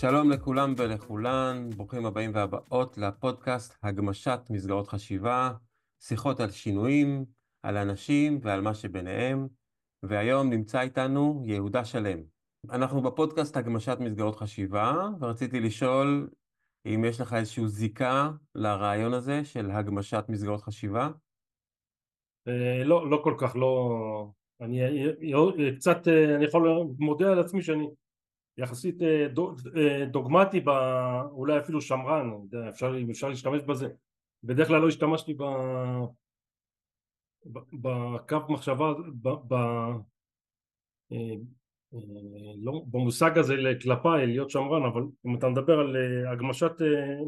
שלום לכולם ולכולן, ברוכים הבאים והבאות לפודקאסט הגמשת מסגרות חשיבה, שיחות על שינויים, על אנשים ועל מה שביניהם, והיום נמצא איתנו יהודה שלם. אנחנו בפודקאסט הגמשת מסגרות חשיבה, ורציתי לשאול אם יש לך איזושהי זיקה לרעיון הזה של הגמשת מסגרות חשיבה? אה, לא, לא כל כך, לא... אני קצת, אה, אני יכול, מודה על עצמי שאני יחסית אה, דוגמטי, ב, אולי אפילו שמרן, אפשר, אפשר להשתמש בזה. בדרך כלל לא השתמשתי ב, בקו מחשבה, ב, ב, לא, במושג הזה כלפיי להיות שמרן, אבל אם אתה מדבר על הגמשת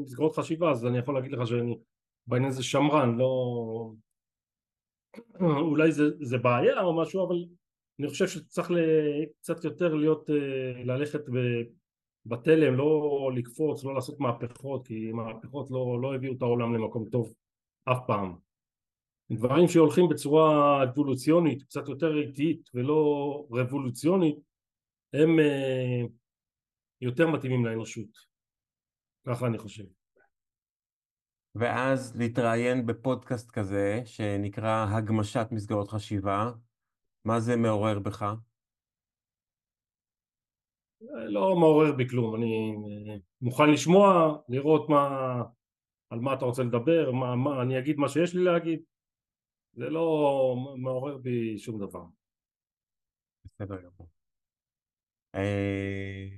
מסגרות חשיבה אז אני יכול להגיד לך שאני בעניין הזה שמרן, לא... אולי זה, זה בעיה או משהו, אבל אני חושב שצריך קצת יותר להיות, אה, ללכת בתלם, לא לקפוץ, לא לעשות מהפכות, כי מהפכות לא, לא הביאו את העולם למקום טוב אף פעם. דברים שהולכים בצורה אבולוציונית, קצת יותר איטית ולא רבולוציונית, הם אה, יותר מתאימים לאנושות. ככה אני חושב. ואז להתראיין בפודקאסט כזה, שנקרא הגמשת מסגרות חשיבה, מה זה מעורר בך? לא מעורר בי כלום, אני אה, מוכן לשמוע, לראות מה, על מה אתה רוצה לדבר, מה, מה, אני אגיד מה שיש לי להגיד, זה לא מעורר בי שום דבר. בסדר גמור. אה,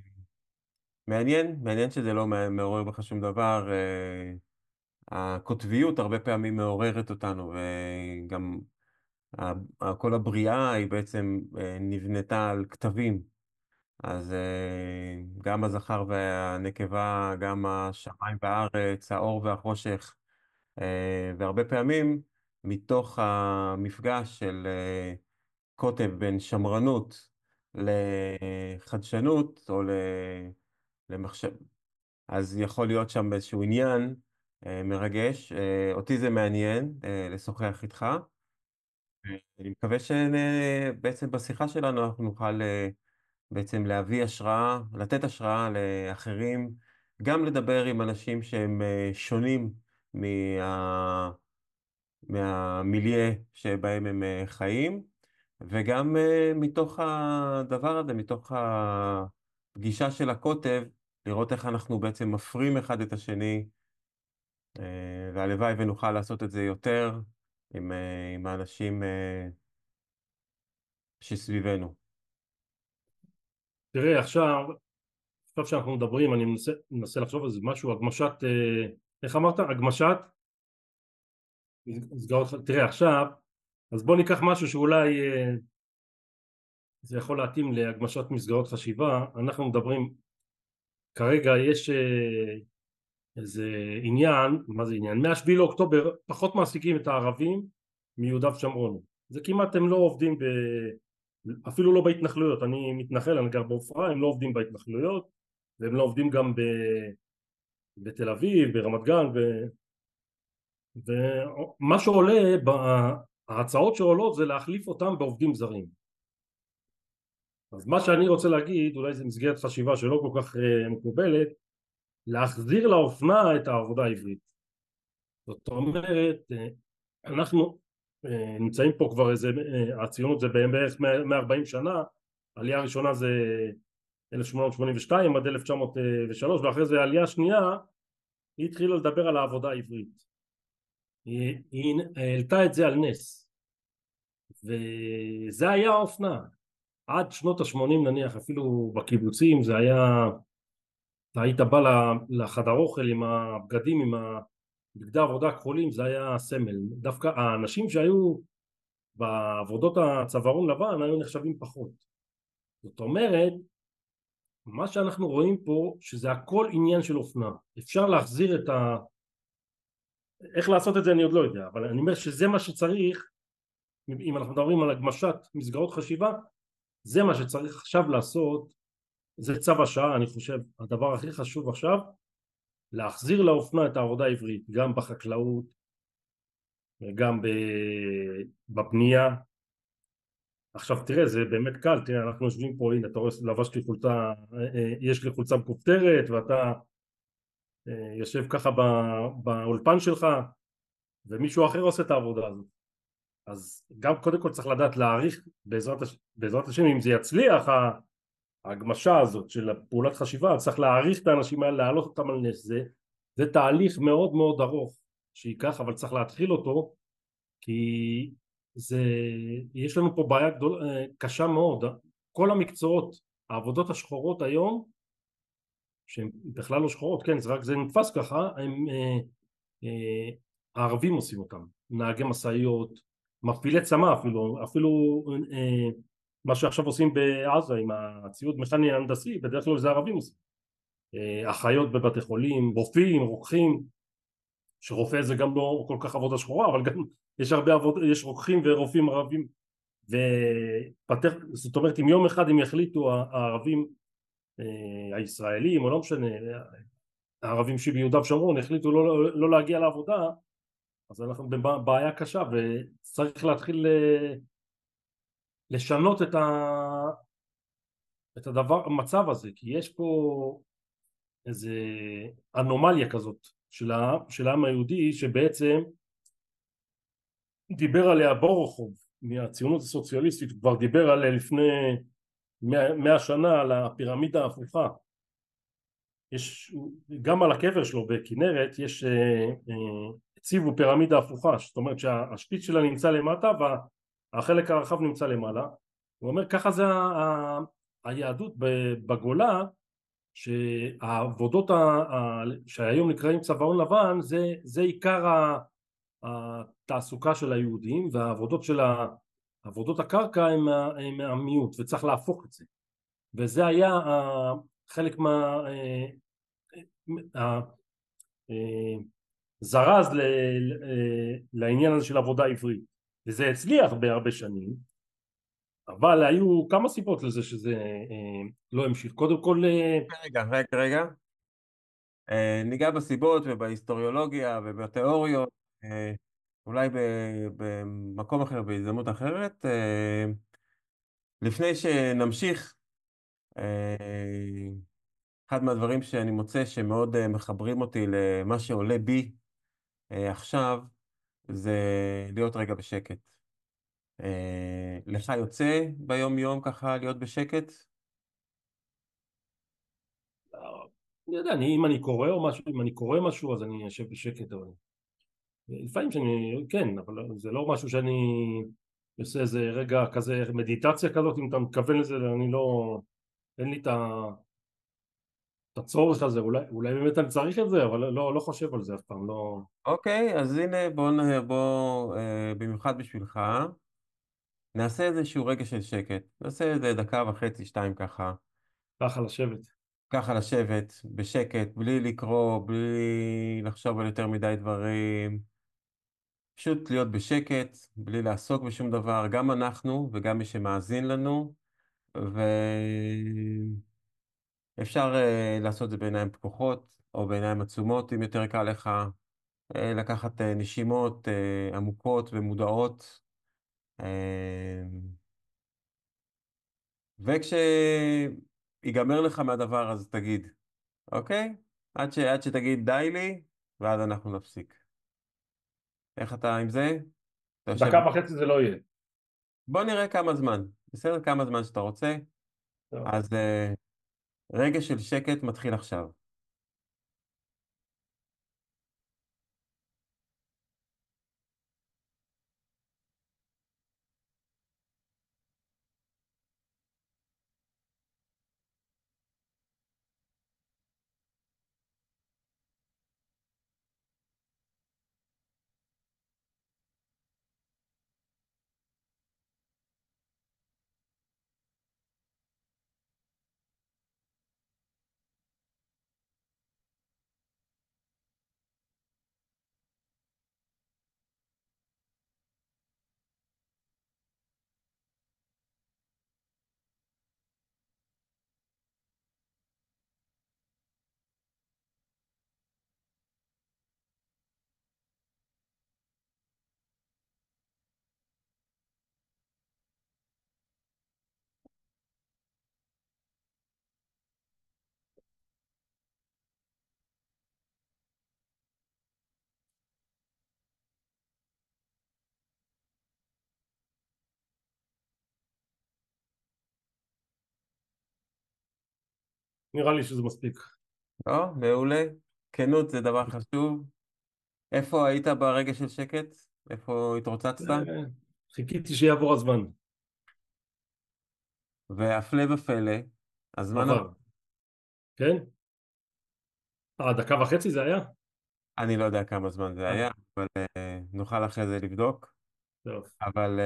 מעניין, מעניין שזה לא מעורר בך שום דבר. אה, הקוטביות הרבה פעמים מעוררת אותנו, וגם כל הבריאה היא בעצם אה, נבנתה על כתבים. אז אה, גם הזכר והנקבה, גם השמיים והארץ, האור והחושך, אה, והרבה פעמים מתוך המפגש של קוטב בין שמרנות לחדשנות או למחשב, אז יכול להיות שם איזשהו עניין מרגש. אותי זה מעניין לשוחח איתך. אני מקווה שבעצם בשיחה שלנו אנחנו נוכל אה, בעצם להביא השראה, לתת השראה לאחרים, גם לדבר עם אנשים שהם אה, שונים מה... מהמיליה שבהם הם אה, חיים, וגם מתוך הדבר הזה, מתוך הפגישה של הקוטב, לראות איך אנחנו בעצם מפרים אחד את השני, והלוואי ונוכל לעשות את זה יותר. עם, אה, עם האנשים אה, שסביבנו. תראה, עכשיו, עכשיו שאנחנו מדברים, אני מנסה, מנסה לחשוב על זה משהו, הגמשת, אה, איך אמרת? הגמשת? תראה עכשיו, אז בוא ניקח משהו שאולי זה יכול להתאים להגמשת מסגרות חשיבה, אנחנו מדברים, כרגע יש איזה עניין, מה זה עניין? מהשביעי לאוקטובר פחות מעסיקים את הערבים מיהודה ושומרון. זה כמעט הם לא עובדים ב... אפילו לא בהתנחלויות, אני מתנחל, אני גר בעופרה, הם לא עובדים בהתנחלויות והם לא עובדים גם ב... בתל אביב, ברמת גן ו... ומה שעולה, ההצעות שעולות זה להחליף אותם בעובדים זרים. אז מה שאני רוצה להגיד, אולי זו מסגרת חשיבה שלא כל כך אה, מקובלת, להחזיר לאופנה את העבודה העברית. זאת אומרת, אה, אנחנו אה, נמצאים פה כבר איזה, אה, הציונות זה בערך 140 שנה, העלייה הראשונה זה 1882 עד 1903 ואחרי זה העלייה השנייה היא התחילה לדבר על העבודה העברית. היא, היא העלתה את זה על נס וזה היה האופנה עד שנות ה-80 נניח אפילו בקיבוצים זה היה אתה היית בא לחדר אוכל עם הבגדים, עם הבגדי העבודה הכחולים, זה היה סמל. דווקא האנשים שהיו בעבודות הצווארון לבן היו נחשבים פחות. זאת אומרת, מה שאנחנו רואים פה, שזה הכל עניין של אופנה. אפשר להחזיר את ה... איך לעשות את זה אני עוד לא יודע, אבל אני אומר שזה מה שצריך, אם אנחנו מדברים על הגמשת מסגרות חשיבה, זה מה שצריך עכשיו לעשות זה צו השעה אני חושב הדבר הכי חשוב עכשיו להחזיר לאופנה את העבודה העברית גם בחקלאות וגם בבנייה עכשיו תראה זה באמת קל תראה אנחנו יושבים פה הנה אתה רואה לבשתי חולצה אה, אה, יש לי חולצה מכופתרת ואתה אה, יושב ככה באולפן שלך ומישהו אחר עושה את העבודה הזאת אז גם קודם כל צריך לדעת להעריך בעזרת. בעזרת השם אם זה יצליח ההגמשה הזאת של פעולת חשיבה צריך להעריך את האנשים האלה להעלות אותם על נס. זה, זה תהליך מאוד מאוד ארוך שייקח אבל צריך להתחיל אותו כי זה יש לנו פה בעיה גדול, אה, קשה מאוד. כל המקצועות העבודות השחורות היום שהן בכלל לא שחורות כן זה רק זה נתפס ככה הם אה, אה, הערבים עושים אותם. נהגי משאיות מפעילי צמא אפילו אפילו אה, מה שעכשיו עושים בעזה עם הציוד מכני ההנדסי בדרך כלל זה ערבים עושים. אה, אחיות בבתי חולים רופאים רוקחים שרופא זה גם לא כל כך עבודה שחורה אבל גם יש הרבה עבודה יש רוקחים ורופאים ערבים. ופתח זאת אומרת אם יום אחד הם יחליטו הערבים אה, הישראלים או לא משנה הערבים שביהודה ושומרון החליטו לא, לא, לא להגיע לעבודה אז אנחנו בבעיה קשה וצריך להתחיל אה, לשנות את, ה... את הדבר, המצב הזה כי יש פה איזה אנומליה כזאת של, ה... של העם היהודי שבעצם דיבר עליה בורוכוב מהציונות הסוציאליסטית כבר דיבר עליה לפני מאה שנה על הפירמידה ההפוכה. יש גם על הקבר שלו בכנרת יש אה, אה, הציבו פירמידה הפוכה זאת אומרת שהשפיץ שלה נמצא למטה והחלק הרחב נמצא למעלה הוא אומר ככה זה ה, ה, היהדות בגולה שהעבודות ה, ה, שהיום נקראים צווארון לבן זה, זה עיקר התעסוקה של היהודים והעבודות של עבודות הקרקע הם, הם המיעוט וצריך להפוך את זה. וזה היה חלק מה זרז ל, לעניין הזה של עבודה עברית וזה הצליח בהרבה שנים אבל היו כמה סיבות לזה שזה אה, לא המשיך. קודם כל אה, רגע רגע רגע. אה, ניגע בסיבות ובהיסטוריולוגיה ובתיאוריות אולי במקום אחר בהזדמנות אחרת. לפני שנמשיך אחד מהדברים שאני מוצא שמאוד מחברים אותי למה שעולה בי עכשיו זה להיות רגע בשקט. אה, לך יוצא ביום יום ככה להיות בשקט? אני יודע, אני, אם אני קורא או משהו, אם אני קורא משהו אז אני אשב בשקט אבל לפעמים שאני, כן, אבל זה לא משהו שאני עושה איזה רגע כזה מדיטציה כזאת אם אתה מתכוון לזה, אני לא, אין לי את ה... את הצורך הזה, אולי, אולי באמת אני צריך את זה, אבל לא, לא חושב על זה אף פעם, לא... אוקיי, אז הנה בוא, בוא אה, במיוחד בשבילך, נעשה איזשהו רגע של שקט, נעשה איזה דקה וחצי, שתיים ככה. ככה לשבת. ככה לשבת, בשקט, בלי לקרוא, בלי לחשוב על יותר מדי דברים, פשוט להיות בשקט, בלי לעסוק בשום דבר, גם אנחנו וגם מי שמאזין לנו, ו... אפשר uh, לעשות את זה בעיניים פקוחות או בעיניים עצומות אם יותר קל לך uh, לקחת uh, נשימות uh, עמוקות ומודעות uh, וכשיגמר לך מהדבר אז תגיד אוקיי? עד, ש... עד שתגיד די לי ואז אנחנו נפסיק. איך אתה עם זה? דקה וחצי זה לא יהיה. בוא נראה כמה זמן, בסדר? כמה זמן שאתה רוצה. טוב. אז uh, רגע של שקט מתחיל עכשיו. נראה לי שזה מספיק. לא, מעולה. כנות זה דבר חשוב. איפה היית ברגע של שקט? איפה התרוצצת? אה, חיכיתי שיעבור הזמן. והפלא ופלא, הזמן עבר. כן? אה, דקה וחצי זה היה? אני לא יודע כמה זמן זה אה. היה, אבל אה, נוכל אחרי זה לבדוק. טוב, אבל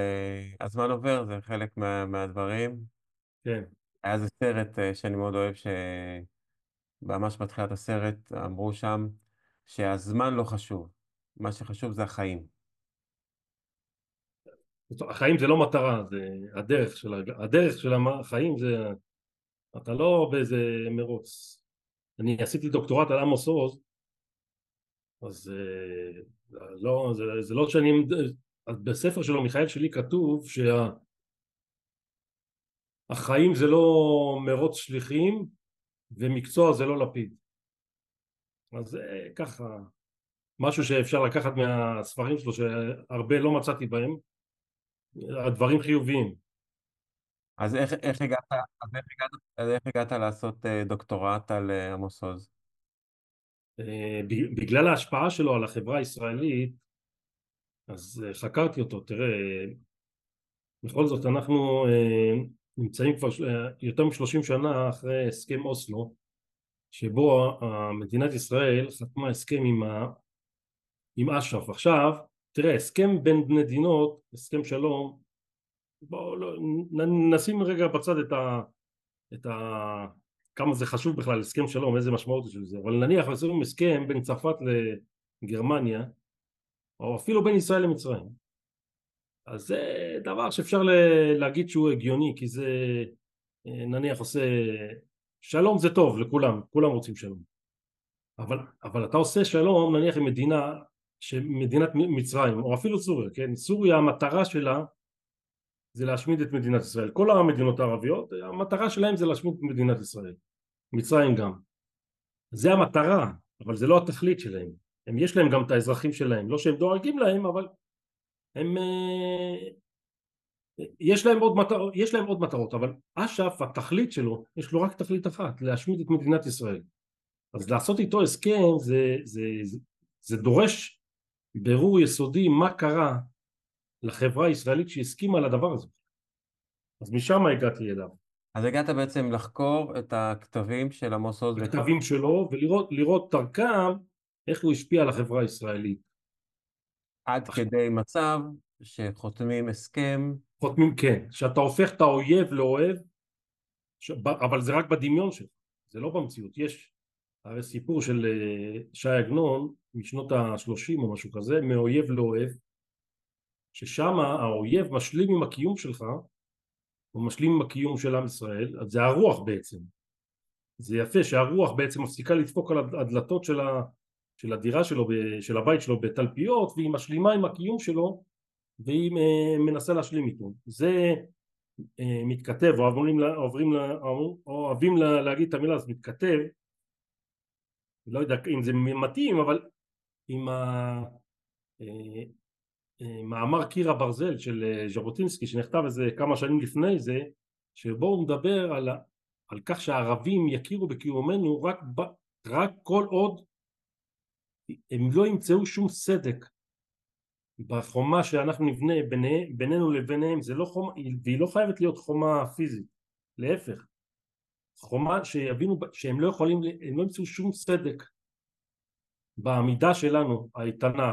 הזמן עובר, זה חלק מה, מהדברים. כן. היה איזה סרט אה, שאני מאוד אוהב, שממש בתחילת הסרט אמרו שם שהזמן לא חשוב, מה שחשוב זה החיים. החיים זה לא מטרה, זה הדרך של, הדרך של החיים זה, אתה לא באיזה מרוץ. אני עשיתי דוקטורט על עמוס עוז, אז אה, לא, זה, זה לא שאני, בספר שלו מיכאל שלי כתוב שהחיים זה לא מרוץ שליחים ומקצוע זה לא לפיד. אז זה ככה, משהו שאפשר לקחת מהספרים שלו שהרבה לא מצאתי בהם, הדברים חיוביים. אז איך, איך הגעת, אז איך הגעת, אז איך הגעת לעשות אה, דוקטורט על אה, עמוס עוז? אה, בגלל ההשפעה שלו על החברה הישראלית אז אה, חקרתי אותו, תראה בכל זאת אנחנו אה, נמצאים כבר אה, יותר משלושים שנה אחרי הסכם אוסלו שבו מדינת ישראל חתמה הסכם עם, ה, עם אש"ף עכשיו תראה הסכם בין מדינות הסכם שלום בואו לא, נשים רגע בצד את ה... את ה כמה זה חשוב בכלל הסכם שלום איזה משמעות יש לזה אבל נניח עושים הסכם בין צרפת לגרמניה או אפילו בין ישראל למצרים אז זה דבר שאפשר להגיד שהוא הגיוני כי זה אה, נניח עושה שלום זה טוב לכולם כולם רוצים שלום. אבל, אבל אתה עושה שלום נניח עם מדינה שמדינת מצרים או אפילו סוריה כן? סוריה המטרה שלה זה להשמיד את מדינת ישראל. כל המדינות הערביות המטרה שלהם זה להשמיד את מדינת ישראל. מצרים גם. זה המטרה אבל זה לא התכלית שלהם. הם יש להם גם את האזרחים שלהם. לא שהם דואגים להם אבל הם אה, יש להם עוד מטרות יש להם עוד מטרות אבל אש"ף התכלית שלו יש לו רק תכלית אחת להשמיד את מדינת ישראל. אז לעשות איתו הסכם זה, זה, זה, זה דורש בירור יסודי מה קרה לחברה הישראלית שהסכימה לדבר הזה. אז משם הגעתי אליו. אז הגעת בעצם לחקור את הכתבים של עמוס עוז הכתבים שלו ולראות לראות דרכם איך הוא השפיע על החברה הישראלית עד כדי מצב שחותמים הסכם, חותמים כן. שאתה הופך את האויב לאוהב ש... אבל זה רק בדמיון שלך זה לא במציאות. יש הרי סיפור של אה, ש"י עגנון משנות ה-30 או משהו כזה מאויב לאוהב ששם האויב משלים עם הקיום שלך הוא משלים עם הקיום של עם ישראל אז זה הרוח בעצם. זה יפה שהרוח בעצם מפסיקה לדפוק על הדלתות של, ה, של הדירה שלו, של הבית שלו בתלפיות והיא משלימה עם הקיום שלו והיא אה, מנסה להשלים איתו. זה אה, מתכתב אוהבים, אוהבים, אוהבים להגיד את המילה הזאת מתכתב. לא יודע אם זה מתאים אבל עם המאמר קיר הברזל של ז'בוטינסקי שנכתב איזה כמה שנים לפני זה שבו הוא מדבר על, על כך שהערבים יכירו בקיומנו רק, רק כל עוד הם לא ימצאו שום סדק בחומה שאנחנו נבנה ביני, בינינו לביניהם לא חומה, והיא לא חייבת להיות חומה פיזית, להפך חומה שיבינו שהם לא יכולים, הם לא ימצאו שום סדק בעמידה שלנו האיתנה,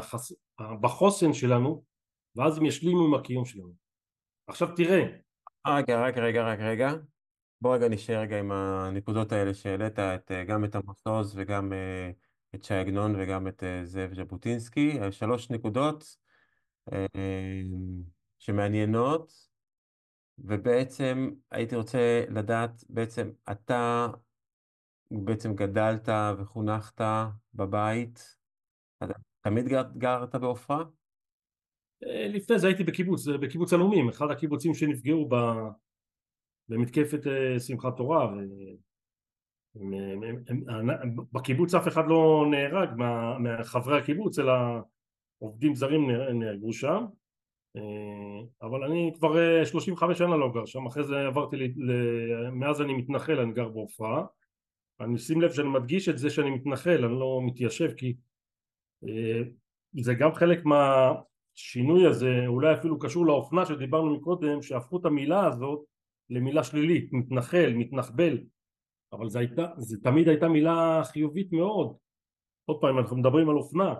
בחוסן שלנו ואז הם ישלימו עם הקיום שלנו. עכשיו תראה. רגע, רגע, רגע, רגע, רגע. בוא רגע נשאר רגע עם הנקודות האלה שהעלית, את, גם את עוז וגם את ש"י עגנון וגם את זאב ז'בוטינסקי. שלוש נקודות שמעניינות, ובעצם הייתי רוצה לדעת, בעצם אתה בעצם גדלת וחונכת בבית, תמיד גר, גרת בעופרה? לפני זה הייתי בקיבוץ, בקיבוץ הלאומים, אחד הקיבוצים שנפגעו ב... במתקפת שמחת תורה ו... בקיבוץ אף אחד לא נהרג מחברי הקיבוץ אלא עובדים זרים נהרגו שם. אבל אני כבר 35 שנה לא גר שם אחרי זה עברתי ל... מאז אני מתנחל אני גר בעופרה אני שים לב שאני מדגיש את זה שאני מתנחל, אני לא מתיישב כי אה, זה גם חלק מהשינוי הזה, אולי אפילו קשור לאופנה שדיברנו מקודם, שהפכו את המילה הזאת למילה שלילית, מתנחל, מתנחבל, אבל זה, הייתה, זה תמיד הייתה מילה חיובית מאוד. עוד פעם, אנחנו מדברים על אופנה,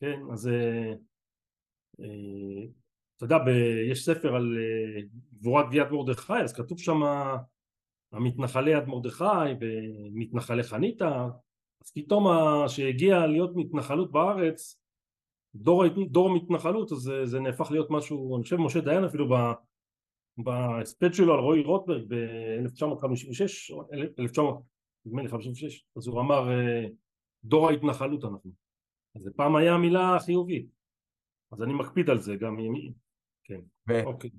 כן, אז אה, אה, אתה יודע, ב, יש ספר על אה, גבורת גביית מרדכי, אז כתוב שם המתנחלי יד מרדכי ומתנחלי חניתה, אז פתאום שהגיע להיות מתנחלות בארץ, דור, דור מתנחלות, אז זה, זה נהפך להיות משהו, אני חושב משה דיין אפילו בהספד שלו על רועי רוטברג ב-1956, 1956, אז הוא אמר אה, דור ההתנחלות אנחנו. אז זה פעם היה מילה חיובית. אז אני מקפיד על זה גם, כן, ו... אוקיי.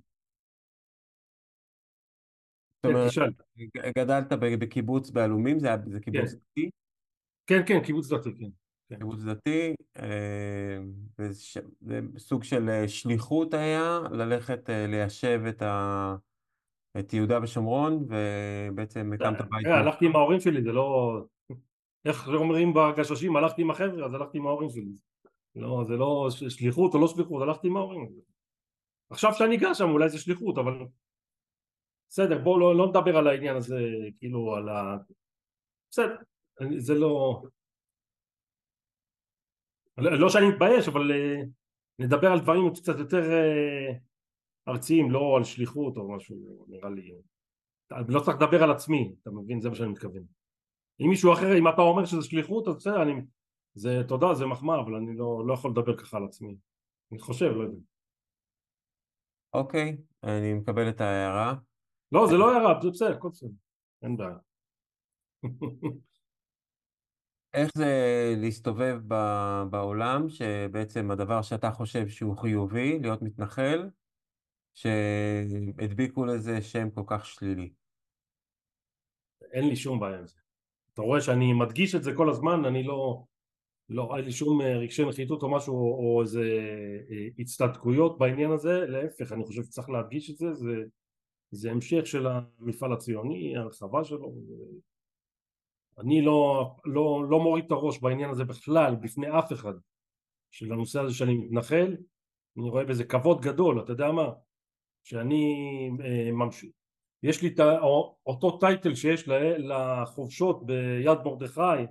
זאת אומרת, כן, גדלת בקיבוץ בעלומים, זה, זה קיבוץ כן. דתי? כן, כן, קיבוץ דתי, כן. כן. קיבוץ דתי, אה, זה סוג של אה, שליחות היה ללכת אה, ליישב את, ה... את יהודה ושומרון, ובעצם הקמת בית. הלכתי עם ההורים שלי, זה לא... איך אומרים בגששים, הלכתי עם החבר'ה, אז הלכתי עם ההורים שלי. לא, זה לא שליחות או לא שליחות, הלכתי עם ההורים. עכשיו שאני אגע שם אולי זה שליחות, אבל בסדר, בואו לא, לא נדבר על העניין הזה, כאילו על ה... בסדר, זה לא... לא שאני מתבייש, אבל אה, נדבר על דברים קצת יותר אה, ארציים, לא על שליחות או משהו, נראה לי. לא צריך לדבר על עצמי, אתה מבין? זה מה שאני מתכוון. אם מישהו אחר, אם אתה אומר שזה שליחות, אז בסדר, אני... זה תודה, זה מחמאה, אבל אני לא, לא יכול לדבר ככה על עצמי. אני חושב, לא יודע. אוקיי, אני מקבל את ההערה. לא, זה לא הערה, זה בסדר, הכל בסדר. אין בעיה. איך זה להסתובב בעולם, שבעצם הדבר שאתה חושב שהוא חיובי, להיות מתנחל, שהדביקו לזה שם כל כך שלילי? אין לי שום בעיה עם זה. אתה רואה שאני מדגיש את זה כל הזמן, אני לא... לא, אין לי שום אה, רגשי נחיתות או משהו, או איזה אה, הצטדקויות בעניין הזה, להפך, אני חושב שצריך להדגיש את זה, זה, זה המשך של המפעל הציוני, הרחבה שלו, אני לא, לא, לא מוריד את הראש בעניין הזה בכלל בפני אף אחד של הנושא הזה שאני מתנחל. אני רואה בזה כבוד גדול אתה יודע מה? שאני אה, ממשיך יש לי את אותו טייטל שיש לחובשות ביד מרדכי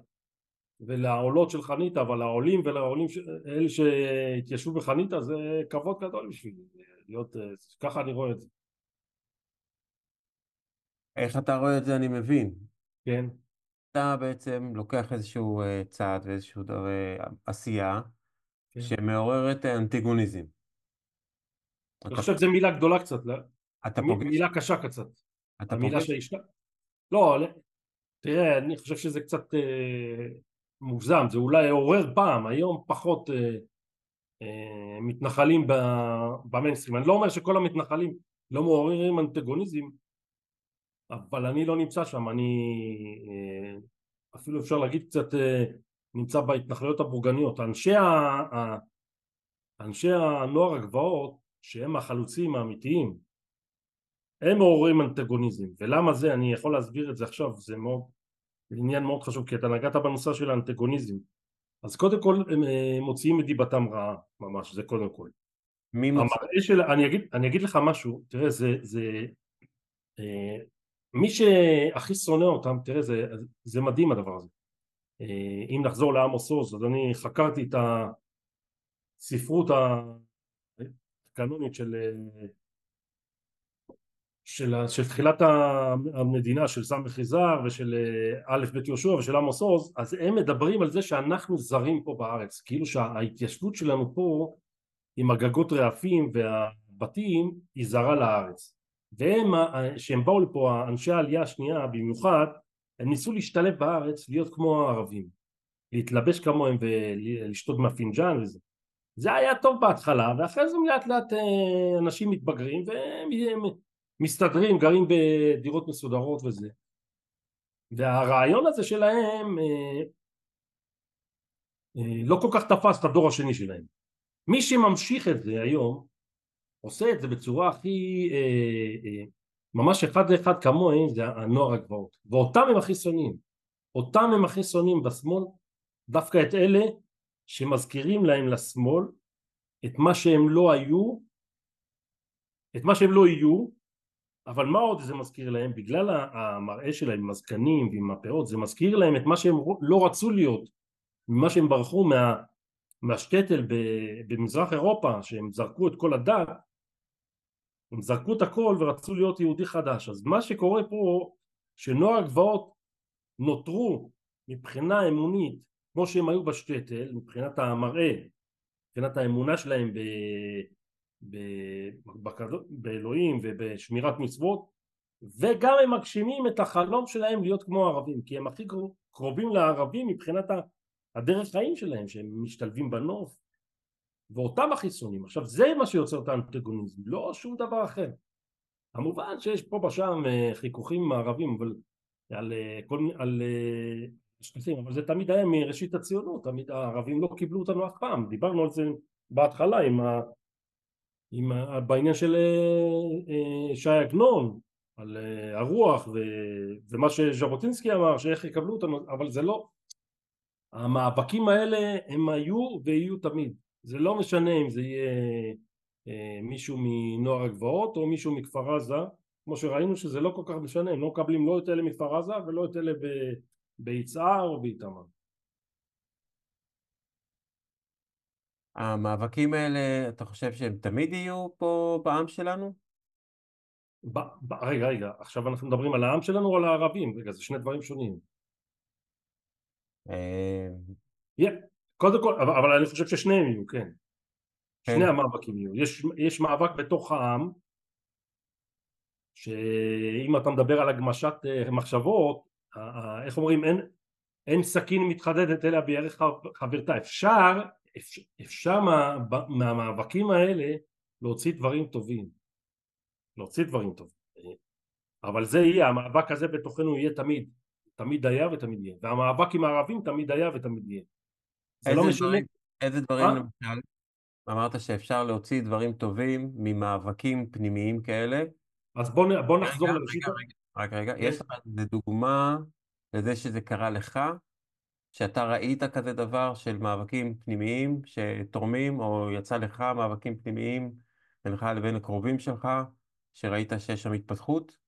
ולעולות של חניתה אבל העולים ולעולים אלה שהתיישבו בחניתה זה כבוד גדול בשבילי להיות אה, ככה אני רואה את זה. איך אתה רואה את זה אני מבין. כן אתה בעצם לוקח איזשהו אה, צעד ואיזשהו אה, עשייה כן. שמעוררת אנטיגוניזם. אני חושב שזו מילה גדולה קצת, לא? אתה פוגש? מילה קשה קצת. אתה פוגש? שהשת... לא, תראה, אני חושב שזה קצת אה, מוגזם, זה אולי עורר פעם, היום פחות אה, אה, מתנחלים במיינסטרים. אני לא אומר שכל המתנחלים לא מעוררים אנטגוניזם, אבל אני לא נמצא שם, אני אה, אפילו אפשר להגיד קצת אה, נמצא בהתנחלויות הבורגניות. אנשי, ה... אנשי הנוער הגבעות שהם החלוצים האמיתיים הם מעוררים אנטגוניזם ולמה זה אני יכול להסביר את זה עכשיו זה מאוד עניין מאוד חשוב כי אתה נגעת בנושא של האנטגוניזם אז קודם כל הם אה, מוציאים את דיבתם רעה ממש זה קודם כל מי מוציא? של, אני, אגיד, אני אגיד לך משהו תראה זה, זה מי שהכי שונא אותם, תראה זה, זה מדהים הדבר הזה. אה, אם נחזור לעמוס עוז, אז אני חקרתי את הספרות הקנונית של, של, של תחילת המדינה של סמך יזהר ושל אה, א' ב' יהושע ושל עמוס עוז, אז הם מדברים על זה שאנחנו זרים פה בארץ, כאילו שההתיישבות שלנו פה עם הגגות רעפים והבתים היא זרה לארץ. והם, שהם באו לפה, אנשי העלייה השנייה במיוחד, הם ניסו להשתלב בארץ, להיות כמו הערבים, להתלבש כמוהם ולשתות מהפינג'אן וזה. זה היה טוב בהתחלה, ואחרי זה לאט לאט אה, אנשים מתבגרים והם מסתדרים, גרים בדירות מסודרות וזה. והרעיון הזה שלהם אה, אה, לא כל כך תפס את הדור השני שלהם. מי שממשיך את זה היום עושה את זה בצורה הכי אה, אה, ממש אחד לאחד כמוהם זה הנוער הגבעות. ואותם הם הכי שונאים. אותם הם הכי שונאים בשמאל, דווקא את אלה שמזכירים להם לשמאל את מה שהם לא היו, את מה שהם לא יהיו, אבל מה עוד זה מזכיר להם? בגלל המראה שלהם עם הזקנים ועם הפאות, זה מזכיר להם את מה שהם לא רצו להיות, ממה שהם ברחו מה, מהשטטל במזרח אירופה, שהם זרקו את כל הדת, הם זרקו את הכל ורצו להיות יהודי חדש. אז מה שקורה פה, שנוער הגבעות נותרו מבחינה אמונית כמו שהם היו בשטטל, מבחינת המראה, מבחינת האמונה שלהם ב... ב... באלוהים ובשמירת מצוות וגם הם מגשימים את החלום שלהם להיות כמו הערבים כי הם הכי קרובים לערבים מבחינת הדרך חיים שלהם שהם משתלבים בנוף ואותם הכי שונאים עכשיו זה מה שיוצר את האנטגוניזם לא שום דבר אחר. כמובן שיש פה ושם אה, חיכוכים עם הערבים אבל על, אה, כל, על אה, שקטים, אבל זה תמיד היה מראשית הציונות, תמיד הערבים לא קיבלו אותנו אף פעם, דיברנו על זה בהתחלה עם ה... עם ה... בעניין של אה, ש"י עגנון, על אה, הרוח ו... ומה שז'בוטינסקי אמר, שאיך יקבלו אותנו, אבל זה לא, המאבקים האלה הם היו ויהיו תמיד, זה לא משנה אם זה יהיה אה, מישהו מנוער הגבעות או מישהו מכפר עזה, כמו שראינו שזה לא כל כך משנה, הם לא מקבלים לא את אלה מכפר עזה ולא את אלה. ביצהר או באיתמר. המאבקים האלה, אתה חושב שהם תמיד יהיו פה בעם שלנו? ב, ב, רגע, רגע, עכשיו אנחנו מדברים על העם שלנו או על הערבים? רגע, זה שני דברים שונים. Yeah. קודם כל, אבל, אבל אני חושב ששניהם יהיו, כן. כן. שני המאבקים יהיו. יש, יש מאבק בתוך העם, שאם אתה מדבר על הגמשת אה, מחשבות, איך אומרים אין, אין סכין מתחדדת אלא בירך חברתה אפשר אפשר מה, מהמאבקים האלה להוציא דברים טובים להוציא דברים טובים אבל זה יהיה המאבק הזה בתוכנו יהיה תמיד תמיד היה ותמיד יהיה והמאבק עם הערבים תמיד היה ותמיד יהיה זה לא משנה. איזה דברים למשל? אמרת שאפשר להוציא דברים טובים ממאבקים פנימיים כאלה. אז בוא, בוא נחזור לראשית. רק רגע, יש לך איזה דוגמה לזה שזה קרה לך, שאתה ראית כזה דבר של מאבקים פנימיים שתורמים, או יצא לך מאבקים פנימיים בינך לבין הקרובים שלך, שראית שיש שם התפתחות?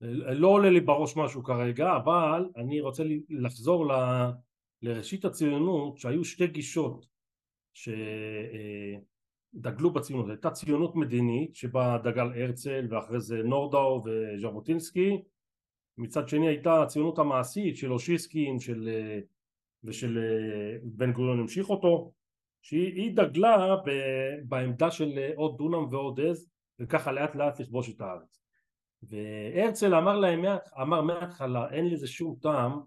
לא עולה לי בראש משהו כרגע, אבל אני רוצה לחזור ל... לראשית הציונות, שהיו שתי גישות ש... אה, דגלו בציונות, הייתה ציונות מדינית שבה דגל הרצל ואחרי זה נורדאו וז'בוטינסקי. מצד שני הייתה הציונות המעשית של אושיסקין של, ושל בן גוריון המשיך אותו שהיא דגלה ב, בעמדה של עוד דונם ועוד עז וככה לאט לאט לכבוש את הארץ. והרצל אמר להם אמר מההתחלה אין לזה שום טעם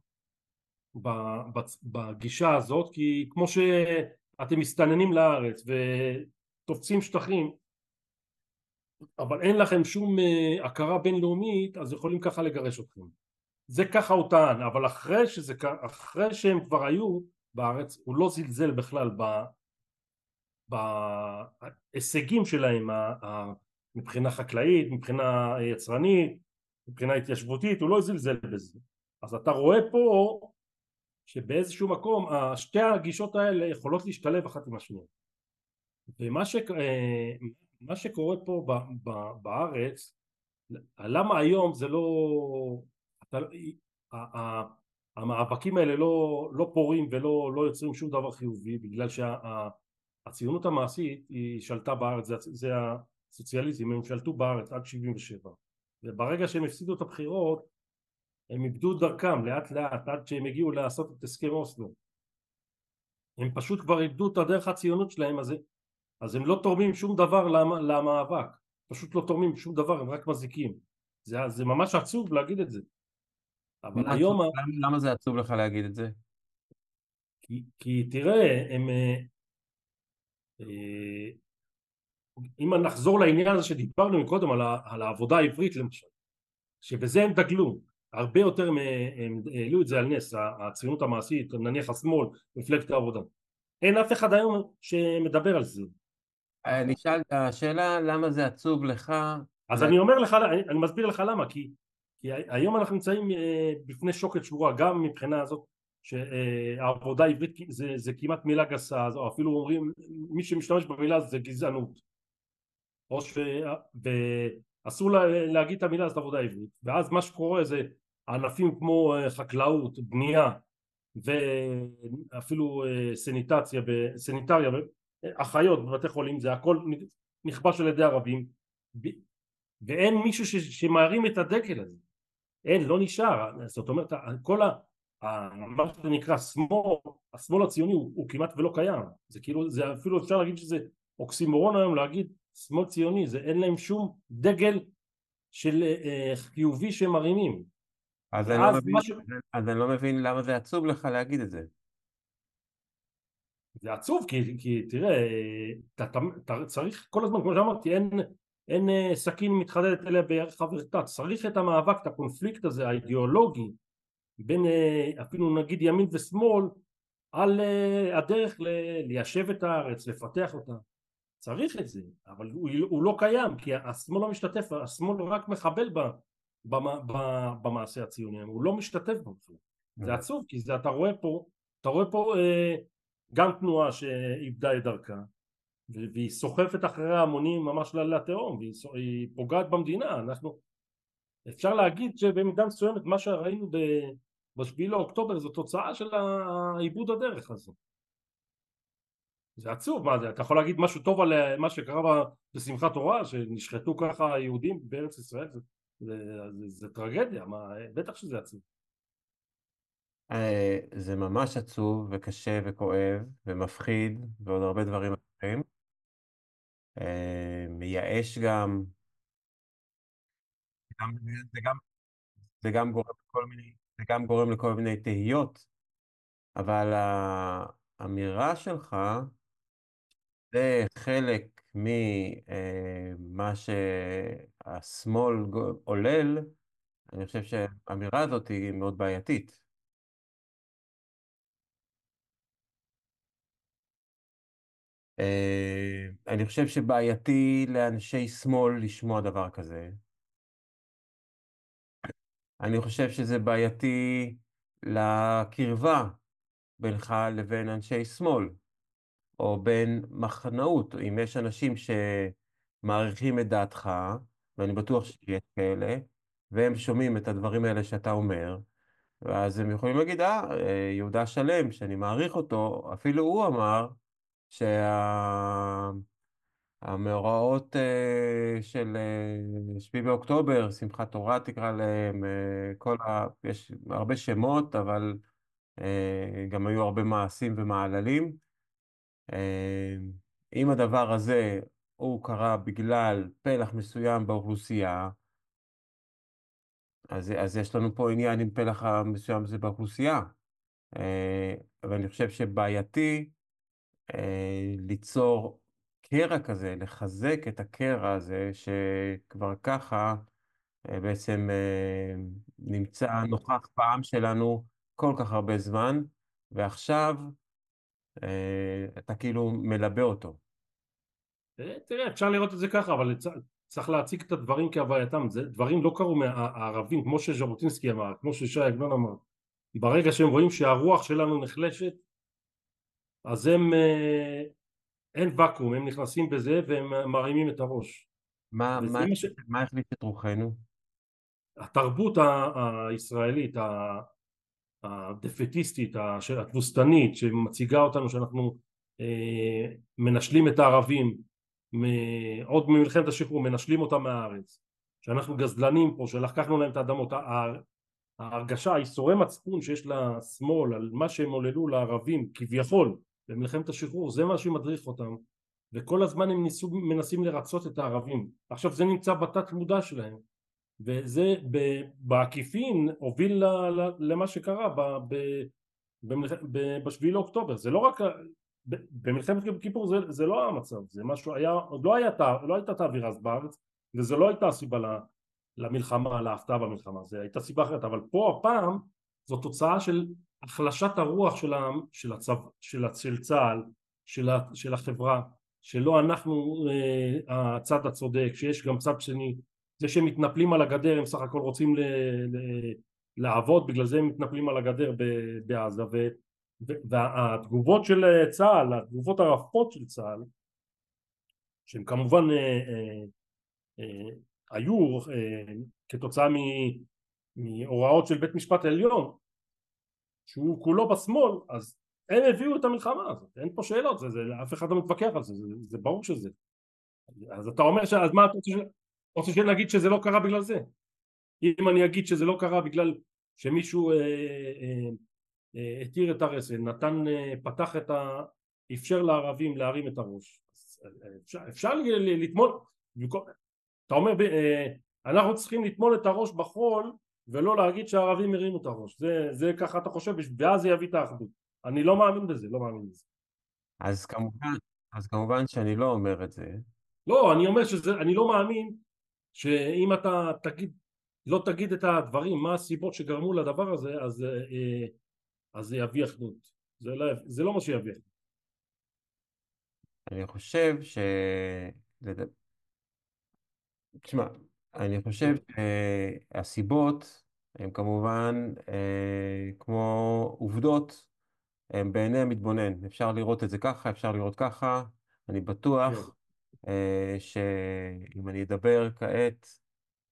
בגישה הזאת כי כמו שאתם מסתננים לארץ תופסים שטחים אבל אין לכם שום uh, הכרה בינלאומית אז יכולים ככה לגרש אתכם. זה ככה הוא טען אבל אחרי, שזה, אחרי שהם כבר היו בארץ הוא לא זלזל בכלל ב, בהישגים שלהם מבחינה חקלאית, מבחינה יצרנית, מבחינה התיישבותית הוא לא זלזל בזה. אז אתה רואה פה שבאיזשהו מקום שתי הגישות האלה יכולות להשתלב אחת עם השנייה. ומה ש... מה שקורה פה ב, ב, בארץ, למה היום זה לא... אתה, המאבקים האלה לא, לא פורים ולא לא יוצרים שום דבר חיובי בגלל שהציונות שה, המעשית היא שלטה בארץ, זה, זה הסוציאליזם, הם שלטו בארץ עד 77 וברגע שהם הפסידו את הבחירות הם איבדו את דרכם לאט לאט עד שהם הגיעו לעשות את הסכם אוסלו הם פשוט כבר איבדו את הדרך הציונות שלהם אז אז הם לא תורמים שום דבר למאבק, פשוט לא תורמים שום דבר, הם רק מזיקים. זה, זה ממש עצוב להגיד את זה. אבל היום... עצוב, למה, למה זה עצוב לך להגיד את זה? כי, כי תראה, הם... אה, אה, אם נחזור לעניין הזה שדיברנו קודם על, על העבודה העברית למשל, שבזה הם דגלו, הרבה יותר הם העלו את זה על נס, הציונות המעשית, נניח השמאל, מפלגת העבודה. אין אף אחד היום שמדבר על זה. נשאל, השאלה למה זה עצוב לך אז אני אומר לך, אני מסביר לך למה, כי כי היום אנחנו נמצאים אה, בפני שוקת שבורה גם מבחינה הזאת שהעבודה העברית זה, זה כמעט מילה גסה או אפילו אומרים מי שמשתמש במילה זה גזענות או ש... ואסור לה, להגיד את המילה הזאת עבודה עברית ואז מה שקורה זה ענפים כמו אה, חקלאות, בנייה ואפילו אה, סניטציה, סניטריה, אחיות בבתי חולים זה הכל נכבש על ידי ערבים. ואין מישהו שמרים את הדגל הזה. אין לא נשאר. זאת אומרת כל ה... מה שנקרא שמאל השמאל הציוני הוא, הוא כמעט ולא קיים. זה כאילו זה אפילו אפשר להגיד שזה אוקסימורון היום להגיד שמאל ציוני זה אין להם שום דגל של אה, חיובי שהם מרימים אז אני, לא מבין, ש... אז אני לא מבין למה זה עצוב לך להגיד את זה. זה עצוב כי, כי תראה אתה, אתה, אתה צריך כל הזמן כמו שאמרתי אין אין אה, סכין מתחדדת אליה בערך חברתה. צריך את המאבק את הקונפליקט הזה האידיאולוגי בין אה, אפילו נגיד ימין ושמאל על אה, הדרך ליישב את הארץ לפתח אותה. צריך את זה אבל הוא, הוא לא קיים כי השמאל לא משתתף השמאל רק מחבל ב, במעשה הציוני הוא לא משתתף בו זה עצוב כי זה, אתה רואה פה אתה רואה פה גם תנועה שאיבדה את דרכה והיא סוחפת אחרי ההמונים ממש לתהום והיא פוגעת במדינה. אנחנו אפשר להגיד שבמידה מסוימת מה שראינו בשביעי לאוקטובר זו תוצאה של העיבוד הדרך הזו. זה עצוב מה זה אתה יכול להגיד משהו טוב על מה שקרה בשמחת תורה שנשחטו ככה יהודים בארץ ישראל? זה, זה, זה, זה טרגדיה מה, בטח שזה עצוב אה, זה ממש עצוב וקשה וכואב ומפחיד ועוד הרבה דברים אחרים. אה, מייאש גם. זה גם, זה גם גורם לכל מיני, זה גם גורם לכל מיני תהיות, אבל האמירה שלך זה חלק ממה אה, שהשמאל עולל, אני חושב שהאמירה הזאת היא מאוד בעייתית. אה, אני חושב שבעייתי לאנשי שמאל לשמוע דבר כזה. אני חושב שזה בעייתי לקרבה בינך לבין אנשי שמאל, או בין מחנאות, אם יש אנשים שמעריכים את דעתך, ואני בטוח שיש כאלה, והם שומעים את הדברים האלה שאתה אומר, ואז הם יכולים להגיד, אה, יהודה שלם, שאני מעריך אותו, אפילו הוא אמר שהמאורעות אה, של אה, שביעי באוקטובר, שמחת תורה תקרא להם, אה, כל ה... יש הרבה שמות, אבל גם היו הרבה מעשים ומעללים. אם הדבר הזה הוא קרה בגלל פלח מסוים באוכלוסייה, אז, אז יש לנו פה עניין עם פלח מסוים הזה באוכלוסייה. ואני חושב שבעייתי אה, ליצור קרע כזה, לחזק את הקרע הזה שכבר ככה אה, בעצם אה, נמצא נוכח בעם שלנו כל כך הרבה זמן, ועכשיו אתה כאילו מלבה אותו. תראה, אפשר לראות את זה ככה, אבל צריך להציג את הדברים כהווייתם, דברים לא קרו מהערבים, כמו שז'בוטינסקי אמר, כמו ששי עגנון אמר, ברגע שהם רואים שהרוח שלנו נחלשת, אז הם, אה, אין ואקום, הם נכנסים בזה והם מרימים את הראש. מה, מה, ש... מה החליט את רוחנו? התרבות הישראלית, הדפטיסטית, התבוסתנית, שמציגה אותנו שאנחנו אה, מנשלים את הערבים, עוד ממלחמת השחרור, מנשלים אותם מהארץ, שאנחנו גזלנים פה, שלקחנו להם את האדמות, ההרגשה, האיסורי מצפון שיש לשמאל על מה שהם עוללו לערבים כביכול במלחמת השחרור, זה מה שמדריך אותם וכל הזמן הם ניסו, מנסים לרצות את הערבים. עכשיו זה נמצא בתת מודע שלהם וזה בעקיפין הוביל למה שקרה בשביעי לאוקטובר. זה לא רק במלחמת כיפור זה, זה לא המצב זה משהו היה עוד לא, היה, לא הייתה את האווירה אז בארץ וזה לא הייתה הסיבה למלחמה להפתעה במלחמה זה הייתה סיבה אחרת. אבל פה הפעם זו תוצאה של החלשת הרוח של, ה, של, הצו, של, של צה"ל, של, של החברה, שלא אנחנו אה, הצד הצודק, שיש גם צד שני, זה שהם מתנפלים על הגדר הם סך הכל רוצים ל, ל, לעבוד בגלל זה הם מתנפלים על הגדר בעזה. ו, והתגובות של צה"ל התגובות הרפות של צה"ל שהן כמובן אה, אה, אה, היו אה, כתוצאה מ, מהוראות של בית משפט עליון שהוא כולו בשמאל אז הם הביאו את המלחמה הזאת. אין פה שאלות זה, זה, אף אחד לא מתווכח על זה, זה, זה ברור שזה. אז אתה אומר ש... אז מה אתה רוצה. רוצה שנגיד שזה לא קרה בגלל זה? אם אני אגיד שזה לא קרה בגלל שמישהו אה, אה, אה, התיר את הרסן נתן אה, פתח את ה... אפשר לערבים להרים את הראש אה, אפשר, אפשר לטמון אתה אומר אה, אנחנו צריכים לטמון את הראש בחול ולא להגיד שהערבים הרימו את הראש זה, זה ככה אתה חושב ואז זה יביא את האחדות. אני לא מאמין בזה לא מאמין בזה. אז כמובן, אז כמובן שאני לא אומר את זה. לא אני אומר שאני לא מאמין שאם אתה תגיד לא תגיד את הדברים מה הסיבות שגרמו לדבר הזה אז, אה, אז זה יביא אחדות זה לא, זה לא מה שיביא אחדות אני חושב ש... תשמע, אני חושב שהסיבות הן כמובן אה, כמו עובדות, הן בעיני המתבונן. אפשר לראות את זה ככה, אפשר לראות ככה. אני בטוח כן. אה, שאם אני אדבר כעת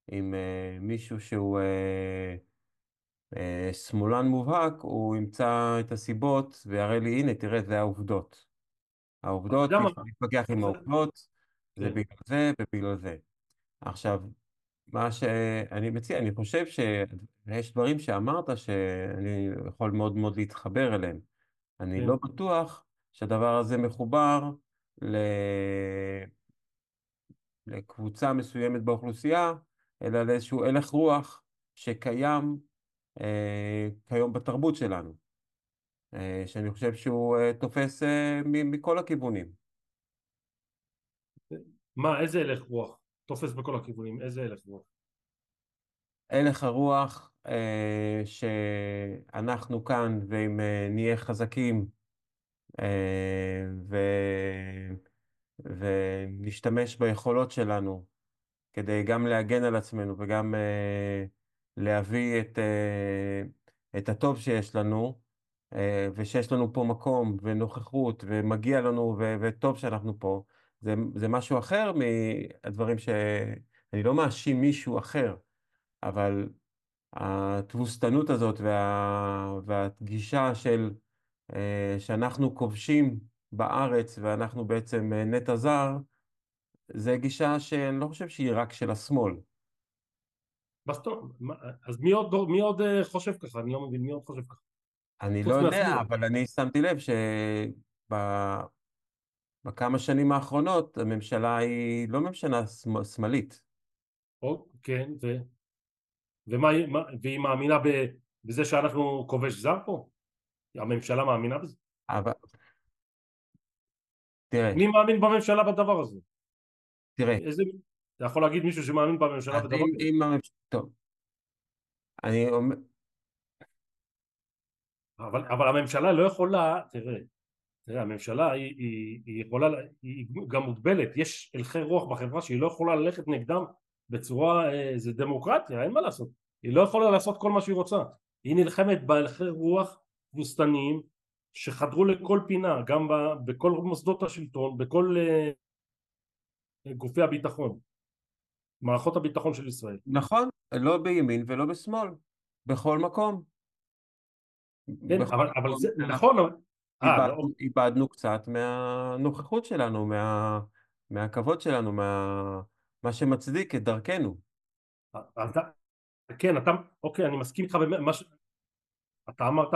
עם אה, מישהו שהוא שמאלן מובהק, הוא ימצא את הסיבות ויראה לי, הנה, תראה, זה העובדות. העובדות, מי שמתווכח עם העובדות, זה כן. בגלל זה ובגלל זה. עכשיו, מה שאני מציע, אני חושב שיש דברים שאמרת שאני יכול מאוד מאוד להתחבר אליהם. אני כן. לא בטוח שהדבר הזה מחובר ל... לקבוצה מסוימת באוכלוסייה, אלא לאיזשהו הלך רוח שקיים אה, כיום בתרבות שלנו, אה, שאני חושב שהוא אה, תופס אה, מכל הכיוונים. מה, איזה הלך רוח? תופס בכל הכיוונים, איזה הלך רוח? הלך הרוח אה, שאנחנו כאן ואם אה, נהיה חזקים אה, ו... ונשתמש ביכולות שלנו כדי גם להגן על עצמנו וגם אה, להביא את, אה, את הטוב שיש לנו אה, ושיש לנו פה מקום ונוכחות ומגיע לנו ו... וטוב שאנחנו פה זה, זה משהו אחר מהדברים ש... אני לא מאשים מישהו אחר, אבל התבוסתנות הזאת וה... והגישה של אה, שאנחנו כובשים בארץ ואנחנו בעצם אה, נטע זר, זה גישה שאני לא חושב שהיא רק של השמאל. אז מי עוד, מי עוד אה, חושב ככה? אני לא מבין, מי עוד חושב ככה? אני לא יודע, אבל אני שמתי לב שבכמה שנים האחרונות הממשלה היא לא ממשלה שמאלית. כן, ו... ומה, והיא מאמינה בזה שאנחנו כובש זר פה? הממשלה מאמינה בזה? תראה. מי מאמין בממשלה בדבר הזה? תראה. איזה... אתה יכול להגיד מישהו שמאמין בממשלה בדבר הזה? אם הממשלה... טוב. אני אומר... אבל, אבל הממשלה לא יכולה, תראה, תראה, הממשלה היא, היא, היא יכולה, היא גם מוגבלת, יש הלכי רוח בחברה שהיא לא יכולה ללכת נגדם בצורה, אה, זה דמוקרטיה, אין מה לעשות, היא לא יכולה לעשות כל מה שהיא רוצה, היא נלחמת בהלכי רוח תבוסתניים שחדרו לכל פינה, גם בכל מוסדות השלטון, בכל אה, גופי הביטחון, מערכות הביטחון של ישראל. נכון, לא בימין ולא בשמאל, בכל מקום. כן, אבל, אבל זה נכון, אה, לא. איבדנו קצת מהנוכחות שלנו, מה, מהכבוד שלנו, מה, מה שמצדיק את דרכנו. אתה, כן, אתה, אוקיי, אני מסכים איתך, ש... אתה אמרת,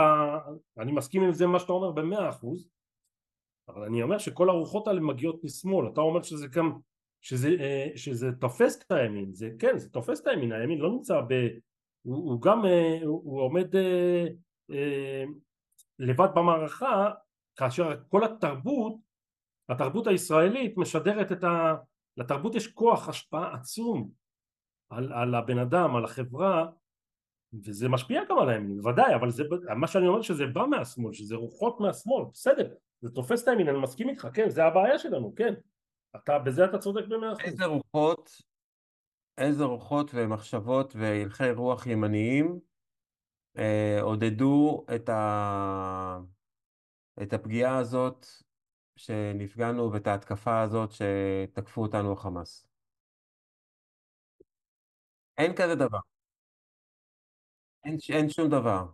אני מסכים עם זה מה שאתה אומר במאה אחוז, אבל אני אומר שכל הרוחות האלה מגיעות משמאל, אתה אומר שזה גם, שזה, אה, שזה תופס את הימין, זה כן, זה תופס את הימין, הימין לא נמצא ב... הוא, הוא גם, אה, הוא, הוא עומד אה, לבד במערכה, כאשר כל התרבות, התרבות הישראלית משדרת את ה... לתרבות יש כוח השפעה עצום על, על הבן אדם, על החברה, וזה משפיע גם על הימין, בוודאי, אבל זה, מה שאני אומר שזה בא מהשמאל, שזה רוחות מהשמאל, בסדר, זה תופס את הימין, אני מסכים איתך, כן, זה הבעיה שלנו, כן, אתה, בזה אתה צודק במאה אחוז. איזה רוחות איזה רוחות ומחשבות והלכי רוח ימניים אה, עודדו את ה... את הפגיעה הזאת שנפגענו ואת ההתקפה הזאת שתקפו אותנו החמאס. אין כזה דבר, אין, אין שום דבר.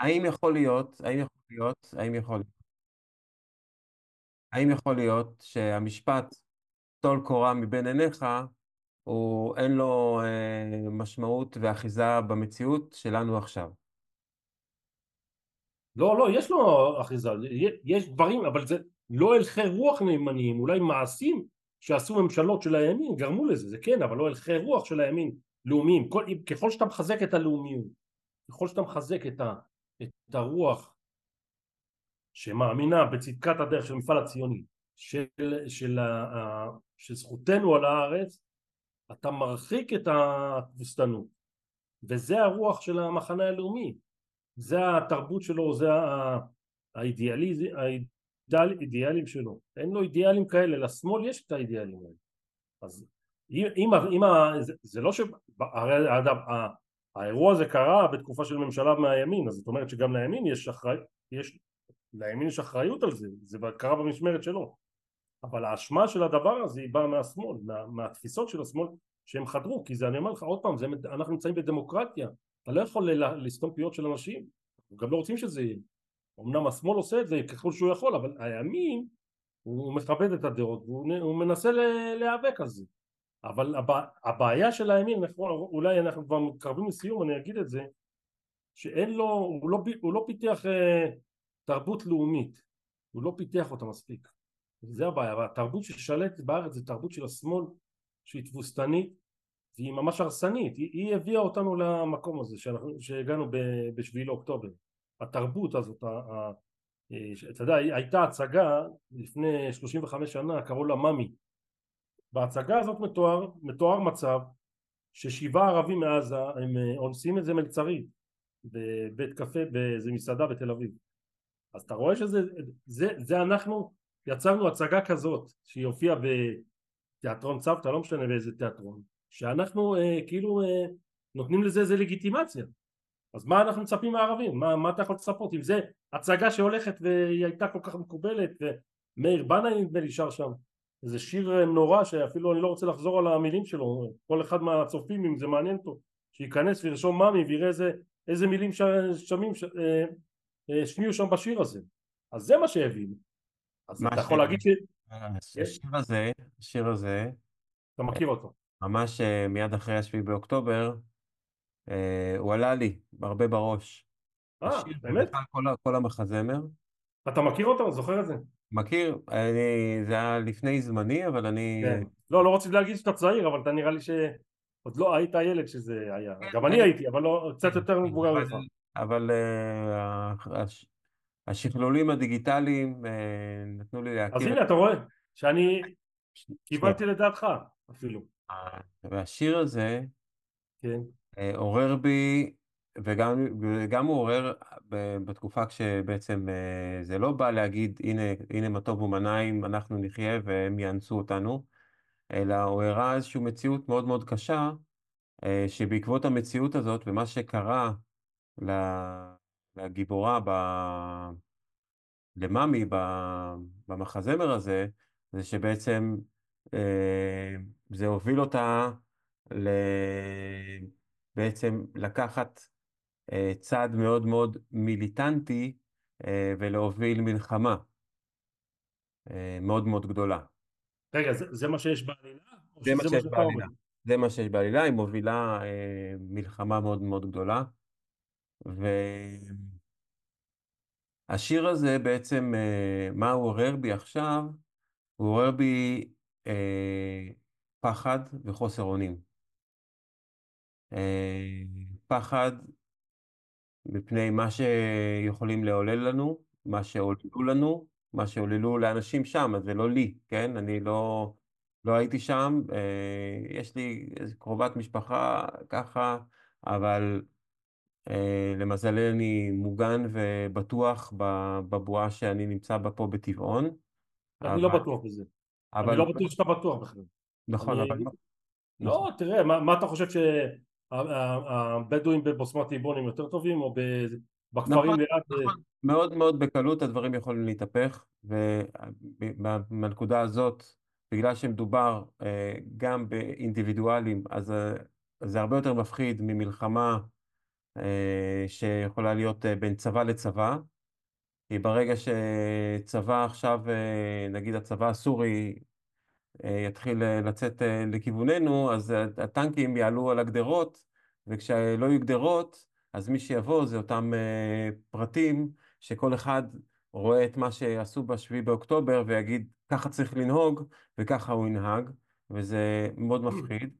האם יכול להיות, האם יכול להיות, האם יכול, האם יכול להיות שהמשפט טול קורה מבין עיניך, הוא אין לו אה, משמעות ואחיזה במציאות שלנו עכשיו? לא, לא, יש לו אחיזה, יש דברים, אבל זה לא הלכי רוח נאמניים, אולי מעשים שעשו ממשלות של הימין גרמו לזה, זה כן, אבל לא הלכי רוח של הימין לאומיים. כל, ככל שאתה מחזק את הלאומיות, ככל שאתה מחזק את, ה, את הרוח שמאמינה בצדקת הדרך של המפעל הציוני, של, של, ה, של זכותנו על הארץ, אתה מרחיק את התבוסתנות, וזה הרוח של המחנה הלאומי. זה התרבות שלו, זה האידיאליזם, האידיאלים שלו. אין לו אידיאלים כאלה, לשמאל יש את האידיאלים האלה. אז אם, אם, אם זה, זה לא ש... הרי אגב, האירוע הזה קרה בתקופה של ממשלה מהימין, אז זאת אומרת שגם לימין יש אחריות, יש, לימין יש אחריות על זה, זה קרה במשמרת שלו. אבל האשמה של הדבר הזה היא באה מהשמאל, מה, מהתפיסות של השמאל שהם חדרו, כי זה אני אומר לך עוד פעם, זה, אנחנו נמצאים בדמוקרטיה, אתה לא יכול לסתום פיות של אנשים, אנחנו גם לא רוצים שזה יהיה. אמנם השמאל עושה את זה ככל שהוא יכול, אבל הימין הוא מכבד את הדעות והוא מנסה להיאבק על זה. אבל הבעיה של הימין, אולי אנחנו כבר מתקרבים לסיום, אני אגיד את זה, שאין לו, הוא לא, הוא לא פיתח אה, תרבות לאומית, הוא לא פיתח אותה מספיק. זה הבעיה, והתרבות ששלטת בארץ זה תרבות של השמאל שהיא תבוסתנית והיא ממש הרסנית, היא, היא הביאה אותנו למקום הזה שאנחנו, שהגענו בשביעי לאוקטובר. התרבות הזאת, ה, ה, אתה יודע, הייתה הצגה לפני 35 שנה, קראו לה מאמי. בהצגה הזאת מתואר, מתואר מצב ששבעה ערבים מעזה הם אה, אונסים את זה מלצרית בבית קפה באיזה מסעדה בתל אביב. אז אתה רואה שזה, זה, זה אנחנו יצרנו הצגה כזאת שהיא הופיעה בתיאטרון צוותא, לא משנה באיזה תיאטרון, שאנחנו אה, כאילו אה, נותנים לזה איזה לגיטימציה אז מה אנחנו מצפים מהערבים? מה, מה אתה יכול לצפות? אם זה הצגה שהולכת והיא הייתה כל כך מקובלת ומאיר בנאי נדמה לי שר שם איזה שיר אה, נורא שאפילו אני לא רוצה לחזור על המילים שלו כל אחד מהצופים אם זה מעניין אותו שייכנס וירשום מאמי ויראה איזה, איזה מילים שמים ש, אה, אה, שמיעו שם בשיר הזה אז זה מה שהבינו אז אתה יכול להגיד ש... השיר הזה, השיר הזה אתה מכיר אותו ממש מיד אחרי השביעי באוקטובר, הוא עלה לי הרבה בראש. אה, באמת? כל, כל המחזמר. אתה מכיר אותו? זוכר את זה? מכיר, אני, זה היה לפני זמני, אבל אני... כן. לא, לא רציתי להגיד שאתה צעיר, אבל אתה נראה לי שעוד לא היית ילד שזה היה. כן, גם אני הייתי, אבל לא, קצת כן, יותר מבוגר ממך. אבל uh, הש, השכלולים הדיגיטליים uh, נתנו לי להכיר... אז הנה, אתה רואה, שאני קיבלתי לדעתך אפילו. והשיר הזה כן. אה, עורר בי, וגם, וגם הוא עורר בתקופה כשבעצם אה, זה לא בא להגיד הנה, הנה מה טוב ומנעים אנחנו נחיה והם יאנסו אותנו, אלא הוא הראה איזושהי מציאות מאוד מאוד קשה, אה, שבעקבות המציאות הזאת ומה שקרה לגיבורה, ב... למאמי במחזמר הזה, זה שבעצם אה, זה הוביל אותה ל... בעצם לקחת צעד מאוד מאוד מיליטנטי אה, ולהוביל מלחמה מאוד מאוד גדולה. רגע, זה, זה מה שיש בעלילה? זה מה שיש בעלילה. זה מה שיש בעלילה, היא מובילה מלחמה מאוד מאוד גדולה. והשיר הזה בעצם, מה הוא עורר בי עכשיו? הוא עורר בי אה, פחד וחוסר אונים. אה, פחד מפני מה שיכולים לעולל לנו, מה שעוללו לנו, מה שעוללו לאנשים שם, אז זה לא לי, כן? אני לא, לא הייתי שם, אה, יש לי קרובת משפחה ככה, אבל אה, למזלי אני מוגן ובטוח בבועה שאני נמצא בה פה בטבעון. אני לא אבל... לא בטוח בזה. אבל... אני לא בטוח שאתה בטוח בכלל. נכון, אני... אבל נכון. לא, תראה, מה, מה אתה חושב שהבדואים בבוסמטי בונים יותר טובים או נכון, בכפרים ליד? נכון. מאוד מאוד בקלות הדברים יכולים להתהפך, ומהנקודה הזאת, בגלל שמדובר אה, גם באינדיבידואלים, אז אה, זה הרבה יותר מפחיד ממלחמה אה, שיכולה להיות בין צבא לצבא. כי ברגע שצבא עכשיו, נגיד הצבא הסורי יתחיל לצאת לכיווננו, אז הטנקים יעלו על הגדרות, וכשלא יהיו גדרות, אז מי שיבוא זה אותם פרטים שכל אחד רואה את מה שעשו בשביעי באוקטובר ויגיד ככה צריך לנהוג וככה הוא ינהג וזה מאוד מפחיד.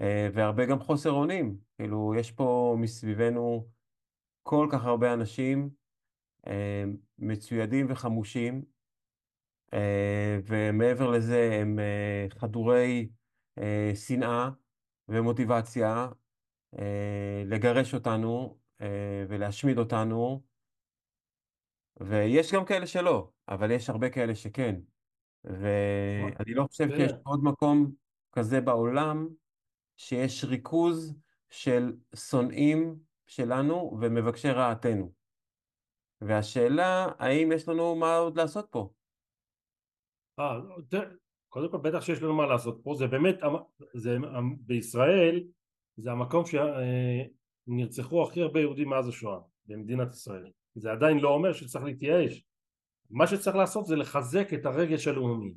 uh, והרבה גם חוסר אונים. כאילו יש פה מסביבנו כל כך הרבה אנשים מצוידים וחמושים ומעבר לזה הם uh, חדורי uh, שנאה ומוטיבציה אה, לגרש אותנו אה, ולהשמיד אותנו, ויש גם כאלה שלא, אבל יש הרבה כאלה שכן. ואני לא חושב שיש עוד מקום כזה בעולם שיש ריכוז של שונאים שלנו ומבקשי רעתנו. והשאלה, האם יש לנו מה עוד לעשות פה? אה, קודם כל בטח שיש לנו מה לעשות פה, זה באמת, זה, בישראל זה המקום שנרצחו הכי הרבה יהודים מאז השואה במדינת ישראל. זה עדיין לא אומר שצריך להתייאש. מה שצריך לעשות זה לחזק את הרגש הלאומי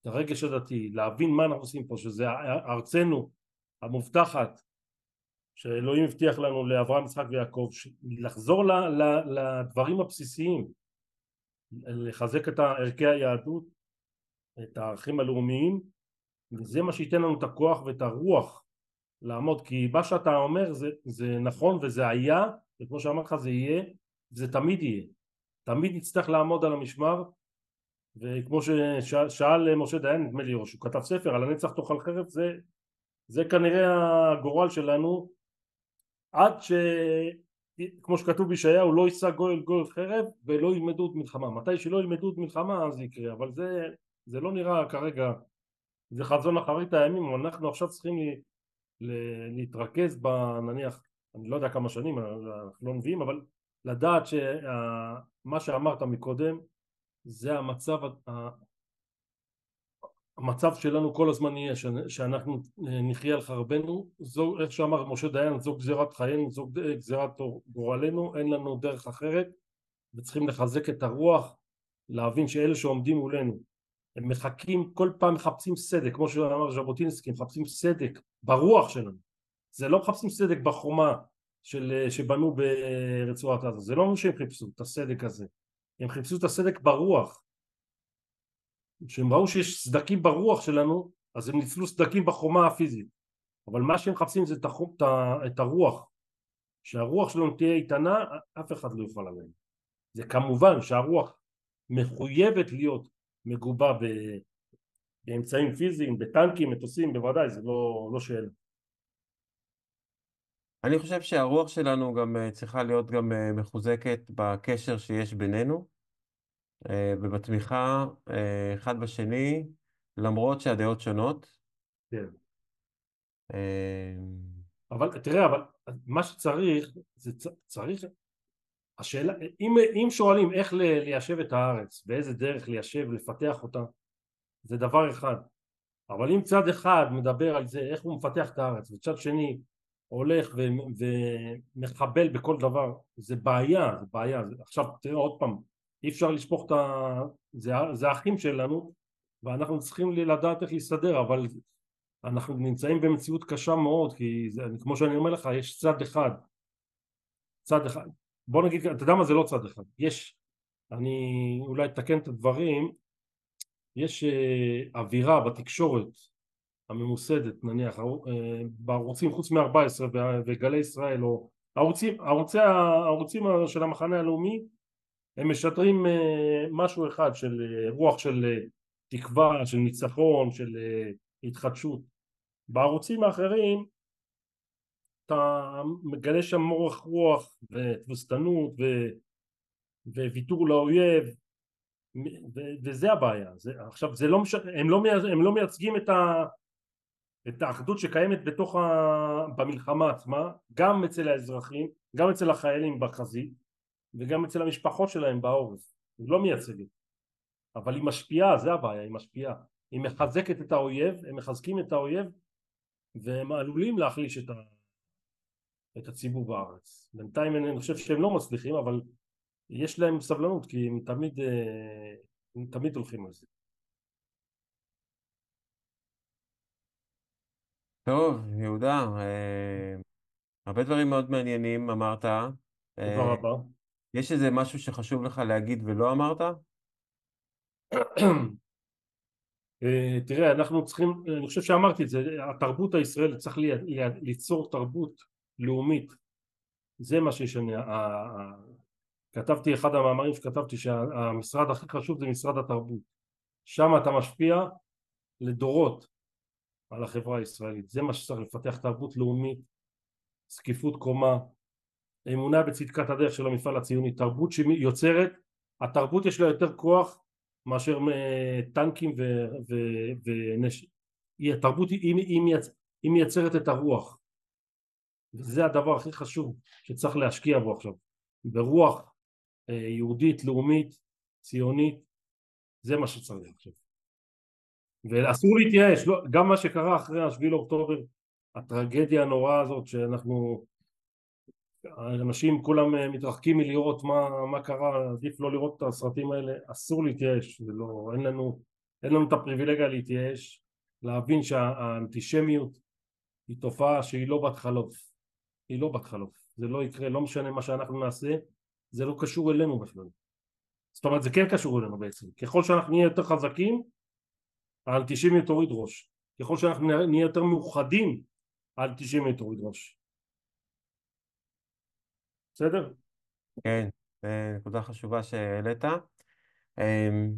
את הרגש הדתי להבין מה אנחנו עושים פה שזה ארצנו המובטחת שאלוהים הבטיח לנו לאברהם יצחק ויעקב לחזור לדברים הבסיסיים לחזק את ערכי היהדות את הערכים הלאומיים וזה מה שייתן לנו את הכוח ואת הרוח לעמוד. כי מה שאתה אומר זה, זה נכון וזה היה וכמו שאמרתי לך זה יהיה וזה תמיד יהיה. תמיד נצטרך לעמוד על המשמר וכמו ששאל משה דיין נדמה לי או שהוא כתב ספר על הנצח תאכל חרב זה, זה כנראה הגורל שלנו. עד ש... כמו שכתוב בישעיהו לא יישא גואל גואל חרב ולא ילמדו את מלחמה מתי שלא ילמדו את מלחמה אז זה יקרה אבל זה, זה לא נראה כרגע זה חזון אחרית הימים אנחנו עכשיו צריכים להתרכז בנניח, אני לא יודע כמה שנים, אנחנו לא נביאים, אבל לדעת שמה שאמרת מקודם זה המצב, המצב שלנו כל הזמן יהיה, שאנחנו נחיה על חרבנו, זו, איך שאמר משה דיין, זו גזירת חיינו, זו גזירת גורלנו, אין לנו דרך אחרת וצריכים לחזק את הרוח, להבין שאלה שעומדים מולנו הם מחכים, כל פעם מחפשים סדק, כמו שאמר ז'בוטינסקי, מחפשים סדק ברוח שלנו. זה לא מחפשים סדק בחומה של, שבנו ברצועת עזה, זה לא אומר שהם חיפשו את הסדק הזה, הם חיפשו את הסדק ברוח. כשהם ראו שיש סדקים ברוח שלנו, אז הם ניצלו סדקים בחומה הפיזית. אבל מה שהם מחפשים זה את הרוח. שהרוח שלנו תהיה איתנה, אף אחד לא יוכל עליהם. זה כמובן שהרוח מחויבת להיות מגובה ב... באמצעים פיזיים, בטנקים, מטוסים, בוודאי, זה לא, לא שאלה. אני חושב שהרוח שלנו גם אה, צריכה להיות גם אה, מחוזקת בקשר שיש בינינו אה, ובתמיכה אחד בשני, למרות שהדעות שונות. כן. אבל תראה, אבל מה שצריך, זה צריך, השאלה, אם, אם שואלים איך ליישב את הארץ, באיזה דרך ליישב, לפתח אותה, זה דבר אחד. אבל אם צד אחד מדבר על זה, איך הוא מפתח את הארץ, וצד שני הולך ו, ומחבל בכל דבר, זה בעיה, זה בעיה. עכשיו תראה עוד פעם, אי אפשר לשפוך את ה... זה, זה האחים שלנו, ואנחנו צריכים לדעת איך להסתדר, אבל אנחנו נמצאים במציאות קשה מאוד, כי זה, כמו שאני אומר לך, יש צד אחד, צד אחד, בוא נגיד, אתה יודע מה זה לא צד אחד, יש, אני אולי אתקן את הדברים, יש אה, אווירה בתקשורת הממוסדת נניח אה, בערוצים חוץ מ-14 וגלי ישראל או ערוצים, ערוצי, הערוצים של המחנה הלאומי הם משדרים אה, משהו אחד של רוח של תקווה, של ניצחון, של התחדשות. בערוצים האחרים אתה מגלה שם מורך רוח ותבוסתנות ו... וויתור לאויב ו... וזה הבעיה. זה, עכשיו זה לא מש... הם, לא. הם לא מייצגים את, ה... את האחדות שקיימת בתוך ה... במלחמה עצמה, גם אצל האזרחים, גם אצל החיילים בחזית וגם אצל המשפחות שלהם בעורף, היא לא מייצגת, אבל היא משפיעה, זה הבעיה, היא משפיעה, היא מחזקת את האויב, הם מחזקים את האויב והם עלולים להחליש את, ה... את הציבור בארץ. בינתיים אני חושב שהם לא מצליחים, אבל יש להם סבלנות כי הם תמיד, אה, הם תמיד הולכים על זה. טוב, יהודה, אה, הרבה דברים מאוד מעניינים אמרת. תודה אה, רבה. יש איזה משהו שחשוב לך להגיד ולא אמרת? אה, תראה, אנחנו צריכים, אני חושב שאמרתי את זה, התרבות הישראלית צריך לי, לי, ליצור תרבות לאומית, זה מה שישנה. כתבתי אחד המאמרים שכתבתי שהמשרד הכי חשוב זה משרד התרבות, שם אתה משפיע לדורות על החברה הישראלית, זה מה שצריך לפתח תרבות לאומית, זקיפות קומה, אמונה בצדקת הדרך של המפעל הציוני, תרבות שיוצרת, התרבות יש לה יותר כוח מאשר טנקים ונשק, התרבות היא, היא, היא מייצרת את הרוח, וזה הדבר הכי חשוב שצריך להשקיע בו עכשיו, ברוח אה, יהודית, לאומית, ציונית, זה מה שצריך עכשיו. ואסור להתייאש, לא, גם מה שקרה אחרי השביעי לאוקטובר, הטרגדיה הנוראה הזאת שאנחנו, אנשים כולם אה, מתרחקים מלראות מה, מה קרה, עדיף לא לראות את הסרטים האלה, אסור להתייאש, ולא, אין לנו, אין לנו את הפריבילגיה להתייאש, להבין שהאנטישמיות היא תופעה שהיא לא בת חלוף, היא לא בת חלוף, זה לא יקרה, לא משנה מה שאנחנו נעשה, זה לא קשור אלינו בכלל. זאת אומרת זה כן קשור אלינו בעצם, ככל שאנחנו נהיה יותר חזקים האנטישמיות תוריד ראש. ככל שאנחנו נהיה יותר מאוחדים, האנטישמיות תוריד ראש. בסדר? כן, נקודה חשובה שהעלית. אמ,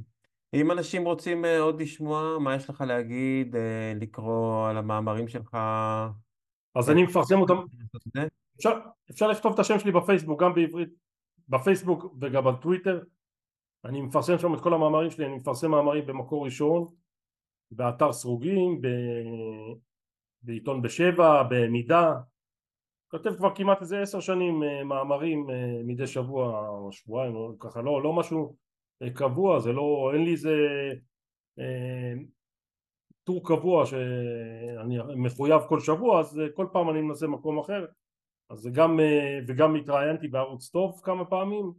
אם אנשים רוצים אה, עוד לשמוע, מה יש לך להגיד, אה, לקרוא על המאמרים שלך? אז אני מפרסם אותם. אפשר, אפשר לכתוב את השם שלי בפייסבוק, גם בעברית, בפייסבוק וגם בטוויטר. אני מפרסם שם את כל המאמרים שלי, אני מפרסם מאמרים במקור ראשון, באתר סרוגים, ב... בעיתון בשבע, במידה, כותב כבר כמעט איזה עשר שנים אה, מאמרים אה, מדי שבוע או שבועיים, או ככה לא, לא משהו אה, קבוע, זה לא, אין לי איזה טור קבוע שאני מחויב כל שבוע, אז כל פעם אני מנסה מקום אחר, אז גם, וגם התראיינתי בערוץ טוב כמה פעמים,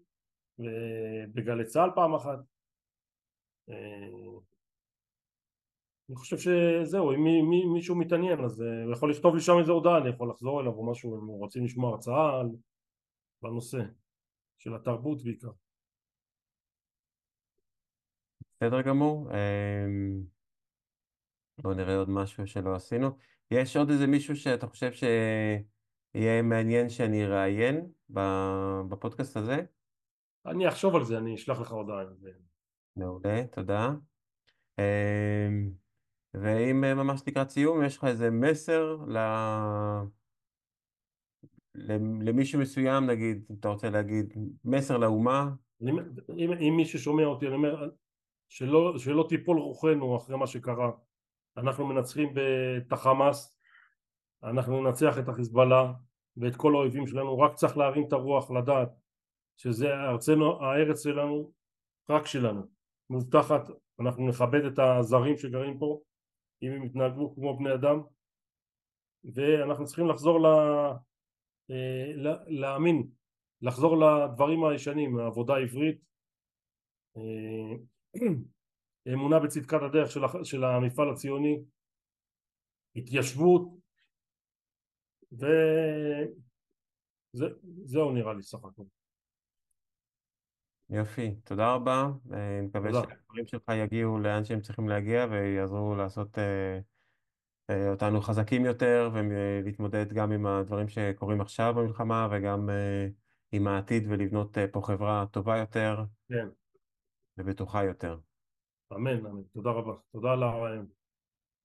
בגלי צה"ל פעם אחת אני חושב שזהו, אם מי, מי, מישהו מתעניין אז אה, הוא יכול לכתוב לי שם איזה הודעה, אני יכול לחזור אליו או משהו, אם רוצים לשמוע הרצאה על... בנושא של התרבות בעיקר. בסדר גמור. בואו נראה עוד משהו שלא עשינו. יש עוד איזה מישהו שאתה חושב שיהיה מעניין שאני אראיין בפודקאסט הזה? אני אחשוב על זה, אני אשלח לך הודעה. מעולה, תודה. אמ, ואם אה, ממש לקראת סיום, יש לך איזה מסר ל... למישהו מסוים, נגיד, אם אתה רוצה להגיד, מסר לאומה? אני, אם, אם מישהו שומע אותי, אני אומר, שלא, שלא תיפול רוחנו אחרי מה שקרה. אנחנו מנצחים את החמאס, אנחנו ננצח את החיזבאללה ואת כל האויבים שלנו, רק צריך להרים את הרוח, לדעת שזה ארצנו, הארץ שלנו, רק שלנו, מובטחת, אנחנו נכבד את הזרים שגרים פה, אם הם יתנהגו כמו בני אדם. ואנחנו צריכים לחזור ל... אה, להאמין, לחזור לדברים הישנים, העבודה העברית, אה, אמונה בצדקת הדרך של, של המפעל הציוני, התיישבות וזהו נראה לי סך הכל. יופי, תודה רבה. אה, אני מקווה שהדברים שלך יגיעו לאן שהם צריכים להגיע ויעזרו לעשות אה, אה, אותנו חזקים יותר ולהתמודד גם עם הדברים שקורים עכשיו במלחמה וגם עם העתיד ולבנות פה חברה טובה יותר כן. ובטוחה יותר. אמן, אמן. תודה רבה. תודה על הרעיון.